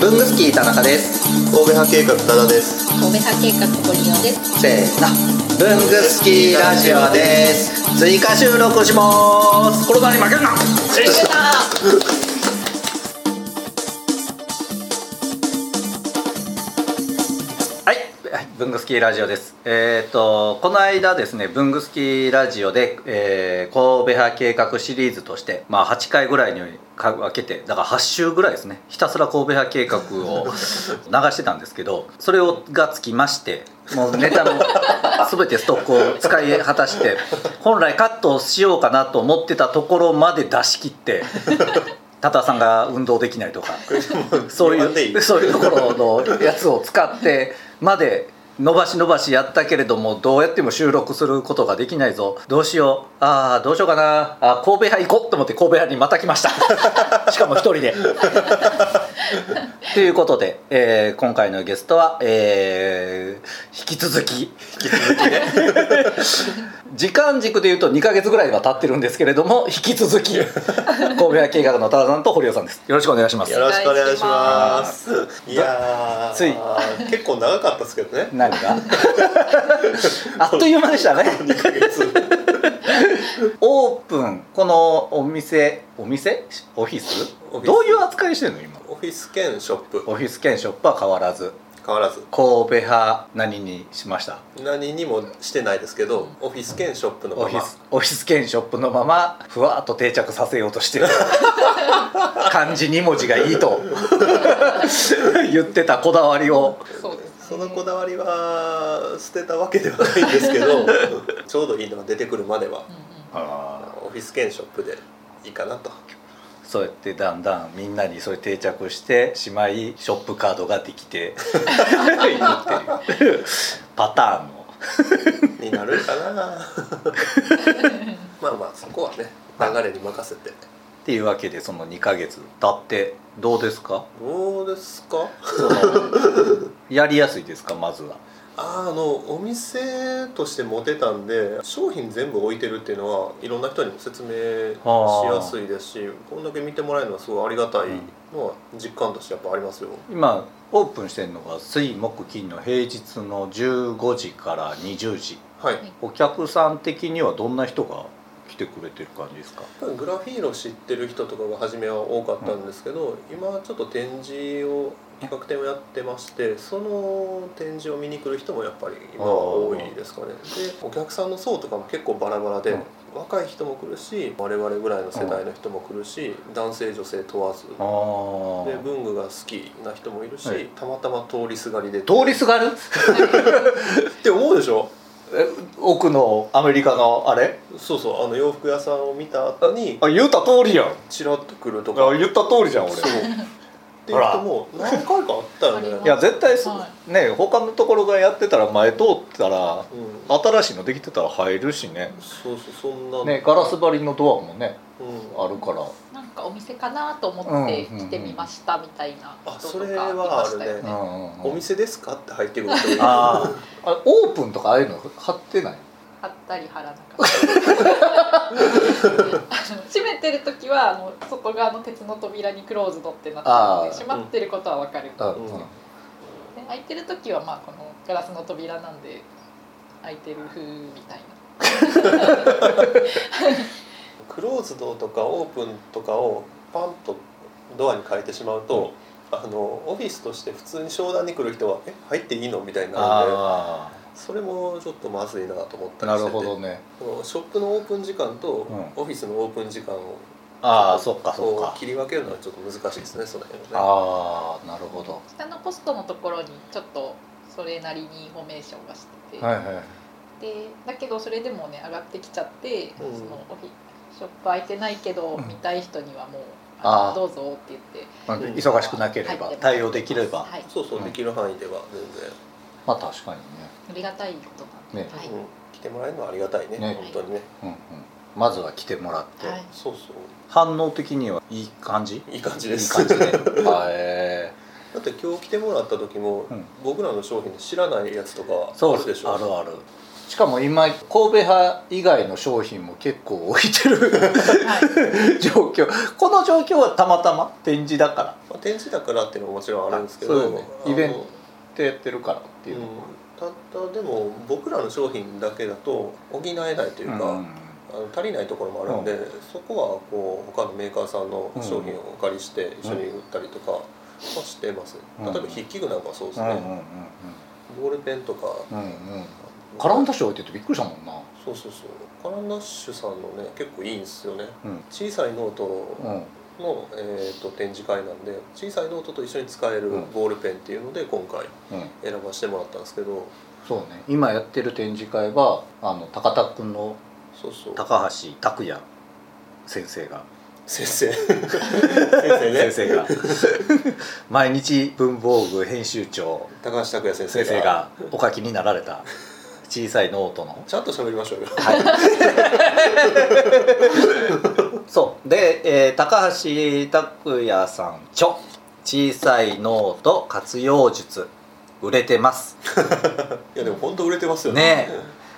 文具スキー田中です。神戸派計画多田です。神戸派計画ポリオです。せーの。文具スキーラジオです。追加収録します。コロナに負けるな文具スキーラジオです。えっ、とこの間ですね、文具スキーラジオで、えー神戸派計画シリーズとして、まあ8回ぐらいにか分けて、だから8週ぐらいですね。ひたすら神戸派計画を 流してたんですけど、それをがつきまして、もうネタの 全てストックを使い果たして、本来カットをしようかなと思ってたところまで出し切って。タタさんが運動できないとかそういうそういうところのやつを使ってまで伸ばし伸ばしやったけれどもどうやっても収録することができないぞ。どうしよう。ああどうしようかな。あ神戸派行こうと思って神戸派にまた来ました。しかも一人で。ということで、えー今回のゲストは、えー引き続き。引き続きね。時間軸でいうと2か月ぐらいは経ってるんですけれども引き続き神戸派計画の多田さんと堀尾さんです。よろしくお願いします。よろしくお願いします。いやー。つい。結構長かったですけどね何が あっという間でしたね。2ヶ月。オープン。このお店お店？オフィス？オフィス。どういう扱いしてるの今？オフィス兼ショップ。オフィス兼ショップは変わらず。変わらず。神戸派何にしました？何にもしてないですけどオフィス兼ショップのまま。オフィスオフィス兼ショップのままふわっと定着させようとしてる。漢字2文字がいいと。言ってたこだわりを。そうです、ね。そのこだわりは捨てたわけではないんですけど ちょうどいいのが出てくるまではうんうん。あオフィス兼ショップでいいかなと。そうやってだんだんみんなにそれ定着してしまいショップカードができていく っていうパターンの になるかな。まあまあそこはね流れに任せて。っていうわけでその2ヶ月経ってどうですか？どうですか？やりやすいですか？まずは。あーあのお店として持てたんで商品全部置いてるっていうのはいろんな人にも説明しやすいですしこんだけ見てもらえるのはすごいありがたいのは実感としてやっぱありますよ。今オープンしてるのが水木金の平日の15時から20時。はい。お客さん的にはどんな人が来てくれてる感じですか？グラフィーロ知ってる人とかが初めは多かったんですけど、今ちょっと展示を企画展をやってましてその展示を見に来る人もやっぱり今は多いですかね。でお客さんの層とかも結構バラバラで、うん。若い人も来るし我々ぐらいの世代の人も来るし、男性女性問わず。で文具が好きな人もいるし、はい。たまたま通りすがりで。通りすがる？って思うでしょ？え奥のアメリカのあれ？そうそうあの洋服屋さんを見た後にあ言った通りやん。チラッと来るとか。あ言った通りじゃん俺。そうっていう人も何回かあったよね。いや絶対そ、はね他のところがやってたら前通ったらうん。新しいのできてたら入るしね。そうそうそんな。ねガラス張りのドアもねうん。あるから。なんかお店かなと思って来てみましたみたいなあ人とかいそれはましたよあるうんね。うんうんお店ですかって入ってくる人いるあー。あれオープンとかああいうの貼ってない？貼ったり貼らなかったり。あの閉めてる時はあの外側の鉄の扉にクローズドってなってるので閉まってることはわかる。んで開いてる時はまあこのガラスの扉なんで開いてる風みたいな。クローズドとかオープンとかをパンとドアに変えてしまうと、あのオフィスとして普通に商談に来る人は「え入っていいの?」みたいになるんであそれもちょっとまずいなと思っあなるたりしてて。ほどね。このショップのオープン時間とん。オフィスのオープン時間をああそっかそっこかう切り分けるのはちょっと難しいですねその辺はね。ああなるほど。下のポストのところにちょっとそれなりにインフォメーションがしてて、はいはいでだけどそれでもね上がってきちゃって、うん。そのオフィショップ開いてないけど、うん。見たい人にはもうあどうぞって言って。まあ、うん忙しくなければ。対応できれば、はい、そうそううん。できる範囲では全然、まあ確かにね。ありがたいことなんで、ね。はい。うん、来てもらえるのはありがたいね。ね。本当にね。うんうん。まずは来てもらって、はい。そうそう。反応的にはいい感じ？いい感じです。いい感じであえだって今日来てもらった時も、うん。僕らの商品知らないやつとかそうあるでしょ。あるある。しかも今神戸派以外の商品も結構置いてる。はい。状況。この状況はたまたま展示だから。まあ、展示だからっていうのももちろんあるんですけどね。イベントってやってるからっていう。う、ん、ただでも僕らの商品だけだと補えないというか、うん。あの足りないところもあるんで、そこはこう他のメーカーさんの商品をお借りして一緒に売ったりとかはしてます、うん。例えば筆記具なんかはそうですね、うんうんうんボールペンとか。うんうん。うんカランダッシュ置いててびっくりしたもんな。そうそうそう。カランダッシュさんのね結構いいんですよね。うん。小さいノートうんの、えー、と展示会なんで小さいノートと一緒に使えるうん。ボールペンっていうので今回うん。選ばせてもらったんですけど。そうね。今やってる展示会はあの高田君の高橋拓也先生が。先生。先生ね。先生が。毎日文房具編集長。高橋拓也先生が。先生がお書きになられた。小さいノートの。ちゃんと喋りましょうよそう。で、えー高橋拓也さん著小さいノート活用術。売れてます。いやでも本当売れてますよね。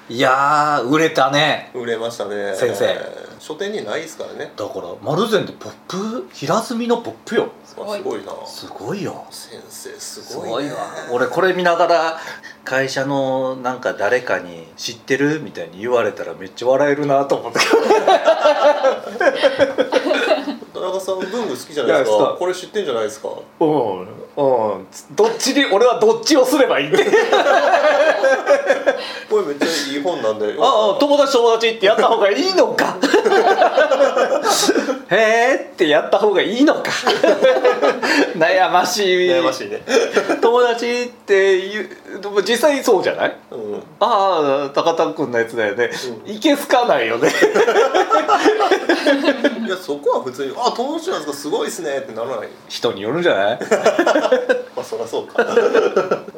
いやー売れたね。売れましたね。先生書店にないですからね。だから丸善でポップ？平積みのポップよ。すごい。な。すごいよ。先生すすごい,、ね、わ。俺これ見ながら会社のなんか誰かに「知ってる?」みたいに言われたらめっちゃ笑えるなと思って。田中さん文具好きじゃないですか。これ知ってんじゃないですか。うん。うん。どっちに俺はどっちをすればいいんでこれめっちゃいい本なんで。ああ友達友達ってやった方がいいのか。へえってやった方がいいのか。悩ましい。悩ましいね。友達っていう実際そうじゃない？うん。ああ高田君のやつだよね、いけすかないよね。いやそこは普通に「あ友達なんですか？すごいっすね」ってならない。人によるんじゃない？まあそりゃそうか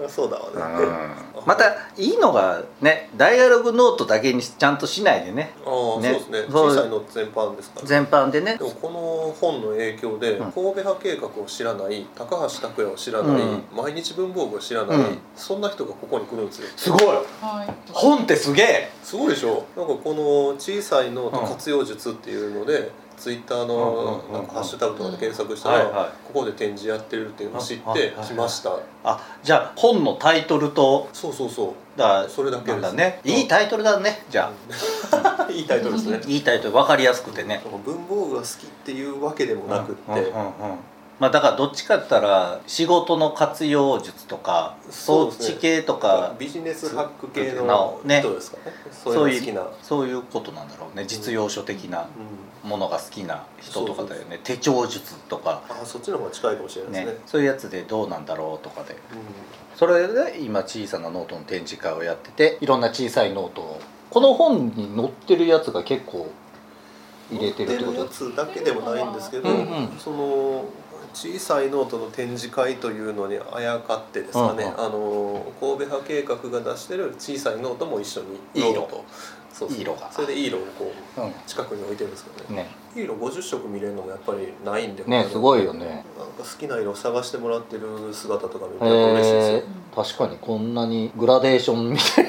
そうだわね。またいいのがねダイアログノートだけにちゃんとしないでね。ああ、ね。そうですね。小さいの全般ですから全般でね。でもこの本の影響で、うん。神戸派計画を知らない高橋拓也を知らない、うん。毎日文房具を知らない、うん。そんな人がここに来るんですよ。すごい。はい。本ってすげえ。すごいでしょ。なんかこの小さいノートうん。活用術っていうので、ツイッターのなんかハッシュタグとかで検索したら、はいはい。ここで展示やってるっていうのを知ってはいはい来ました、あじゃあ本のタイトルとそうそうそう。だそれだけです。だね。いいタイトルだねじゃあ。いいタイトルですね。いいタイトル分かりやすくてね。文房具が好きっていうわけでもなくって、うんうんうんうんまあだからどっちかって言ったら仕事の活用術とかそっそうですね。ち系とかビジネスハック系ののね。人ですかね。そういうそういうことなんだろうね。実用書的なうん。ものが好きな人とかだよね。手帳術とか。あそっちの方が近いかもしれないですね。ね。そういうやつでどうなんだろうとかで。うそれで今小さなノートの展示会をやってていろんな小さいノートをこの本に載ってるやつが結構ん入れてるってこ持やとつだけでもないんですけど、うんうん。その小さいノートの展示会というのにあやかってですかね、うんうん。あの神戸派計画が出してる小さいノートも一緒にいい色ノートそうそう。色が。それでいい色をこうう近くに置いてるんですけどね。いい色50色見れるのもやっぱりないんでねすごいよよね。なんか好きな色を探してもらってる姿とか見ると嬉しいですよ。へえ確かにこんなにグラデーションみたい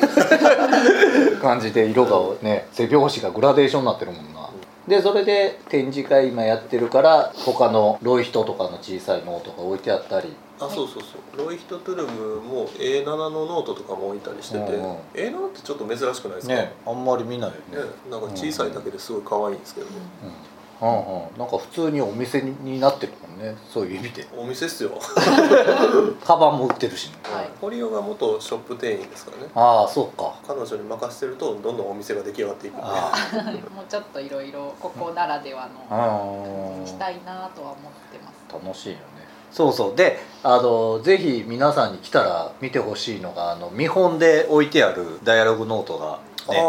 な感じで色がね背表紙がグラデーションになってるもんなでそれで展示会今やってるから他のロイヒトとかの小さいノートが置いてあったり。あそうそうそう。ロイヒトトゥルムも A7 のノートとかも置いたりしてて、うん。うん A7 ってちょっと珍しくないですか？ねあんまり見ないよね。ねなんか小さいだけですごい可愛いんですけど、うんうんうんなんか普通にお店になってるもんね。そういう意味で。お店っすよ。カバンも売ってるしね。はい。堀尾が元ショップ店員ですからね。ああそうか。彼女に任せてるとどんどんお店が出来上がっていくんで。あ もうちょっといろいろここならではあのうんしたいなとは思ってます。楽しいよね。そうそう。であのぜひ皆さんに来たら見てほしいのがあの見本で置いてあるダイアログノートが、ね、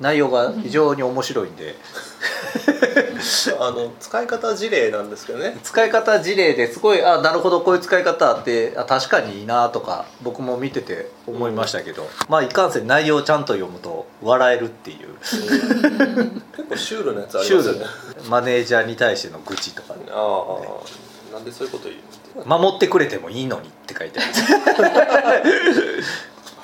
内容が非常に面白いんで あ あの使い方事例なんですけどね。使い方事例ですごいあなるほどこういう使い方あってあ確かにいいなとか僕も見てて思いましたけど、まあいかんせん内容をちゃんと読むと笑えるっていう。結構シュールなやつありシューますよね。ル。マネージャーに対しての愚痴とかね。ああ、なんでそういうこと言う？の守ってくれてもいいのにって書いてある。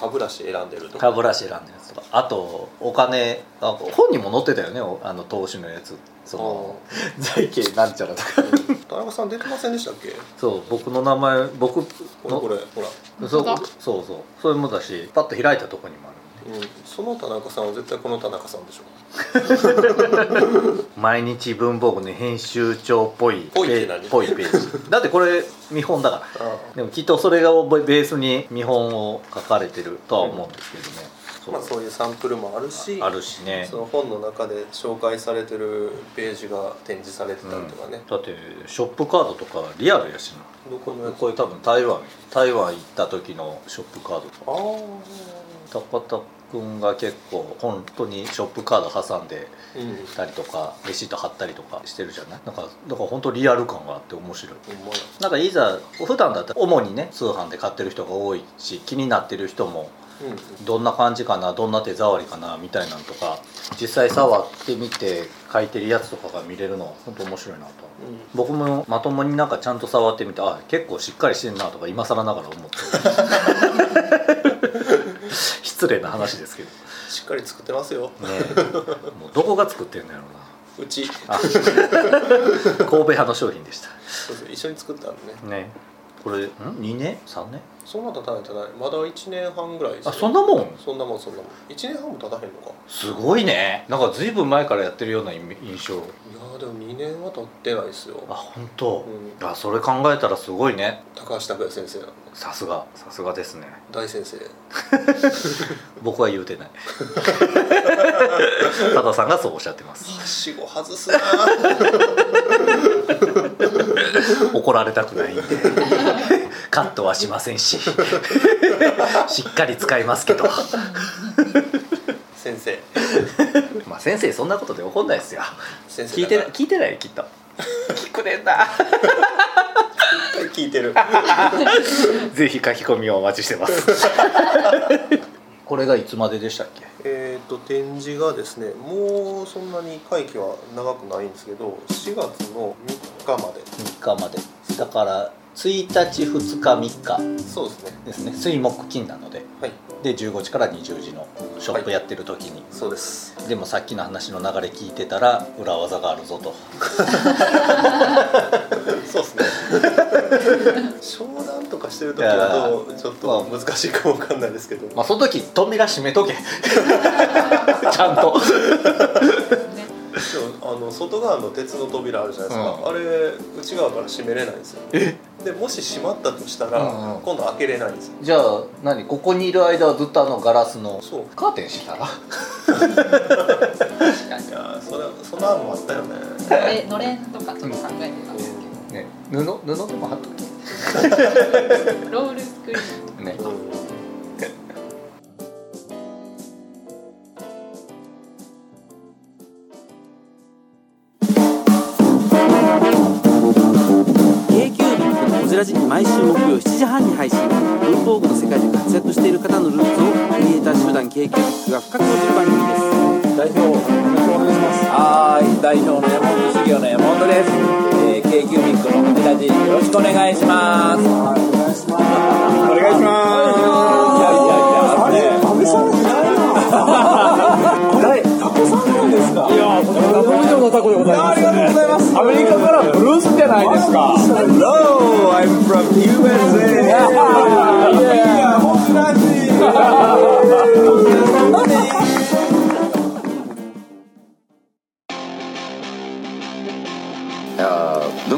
歯ブラシ選んでるとか。歯ブラシ選んでるやつとか。あとお金あ本にも載ってたよねおあの投資のやつその 財形なんちゃらとか。田中さん出てませんでしたっけ？そう僕の名前僕これのこれほら、そうそうそう。それもだしパッと開いたとこにもあるうん、その田中さんは絶対この田中さんでしょ 毎日文房具の編集長っぽいぽいぽいページ。だってこれ見本だから。あでもきっとそれがベースに見本を書かれてるとは思うんですけどね、そうまあそういうサンプルもあるしあるしね。その本の中で紹介されてるページが展示されてたりとかね、だってショップカードとかリアルやしな。どこのこれ多分台湾台湾行った時のショップカードとか。あ高田君が結構本当にショップカード挟んであうんたりとかレシート貼ったりとかしてるじゃない？なんかだから本当リアル感があって面白い。なんかいざ普段だったら主にね通販で買ってる人が多いし気になってる人もうんどんな感じかなどんな手触りかなみたいなのとか実際触ってみて書いてるやつとかが見れるの本当面白いなと。僕もまともになんかちゃんと触ってみてあ結構しっかりしてんなとか今更ながら思って。失礼な話ですけど。しっかり作ってますよ。ね。えもうどこが作ってんのやろうちうなあ。神戸派の商品でした。一緒に作ったのね。ね。これん？2年？3年？そんな経たない経たない。まだ1年半ぐらいですよ。あそんなもん？そんなもんそんなもん。1年半も経たへんのか？すごいね。なんか随分前からやってるような印象。いやーでも2年は経ってないですよ。あ本当、うあそれ考えたらすごいね。高橋拓也先生さすがさすがですね。大先生。僕は言うてない。多田さんがそうおっしゃってます。はしご外すな怒られたくない。ん でカットはしませんし。しっかり使いますけど。先生。まあ先生そんなことで怒んないですよ。先生聞いて聞いてないよきっと。聞くれんな。聞いてる。ぜひ書き込みをお待ちしてます。これがいつまででしたっけ？えっと展示がですねもうそんなに会期は長くないんですけど4月の3日まで。3日まで。だから1日2日3日。そうですね。ですね。水木金なので。はい。で15時から20時のショップやってる時に、そうです。でもさっきの話の流れ聞いてたら裏技があるぞと。そうですね。商談とかしてる時はどうちょっと難しいかもわかんないですけど、まあその時扉閉めとけ。ちゃんとあの外側の鉄の扉あるじゃないですか、うん。あれ内側から閉めれないんですよ。え？でもし閉まったとしたら、うんうん。今度開けれないんですよ。じゃあ何？ここにいる間はずっとあのガラスのそう。カーテンした？ら 確かに。いやーそれそんなのもあったよね。えのれんとかちょっと考えてたんですね。布？布でも貼っとけど ロールスクリーンけね。うん時半に配信文房具の世界で活躍している方のルーツをクリエイター集団 k q b i c が深く落じる番組です代表よろしくお願いします。はい。代表の山本修行の山本です、えー、k q ミックのこちらじよろしくお願い。しますはい。お願い。しますお願い。しますい。やい。やい。やあれ安倍さんい。ない。な誰タコさんなんですかい。やタコ以上のタコでござい。ますありがとうござい。ますアメリカからブルースじゃない。ですか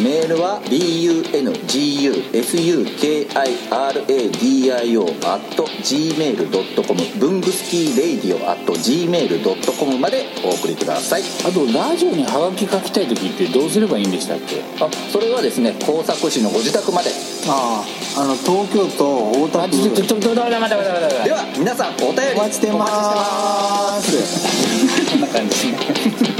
メールは bungusukiradio.gmail.com 文具スキーレイディオ .gmail.com までお送りください。あとラジオにハガキ書きたい時ってどうすればいいんでしたっけ？あそれはですね工作士のご自宅まで。あああの東京都大田あ区では皆さんお便り。お待ちしてます。お待ちしてます。こんな感じですね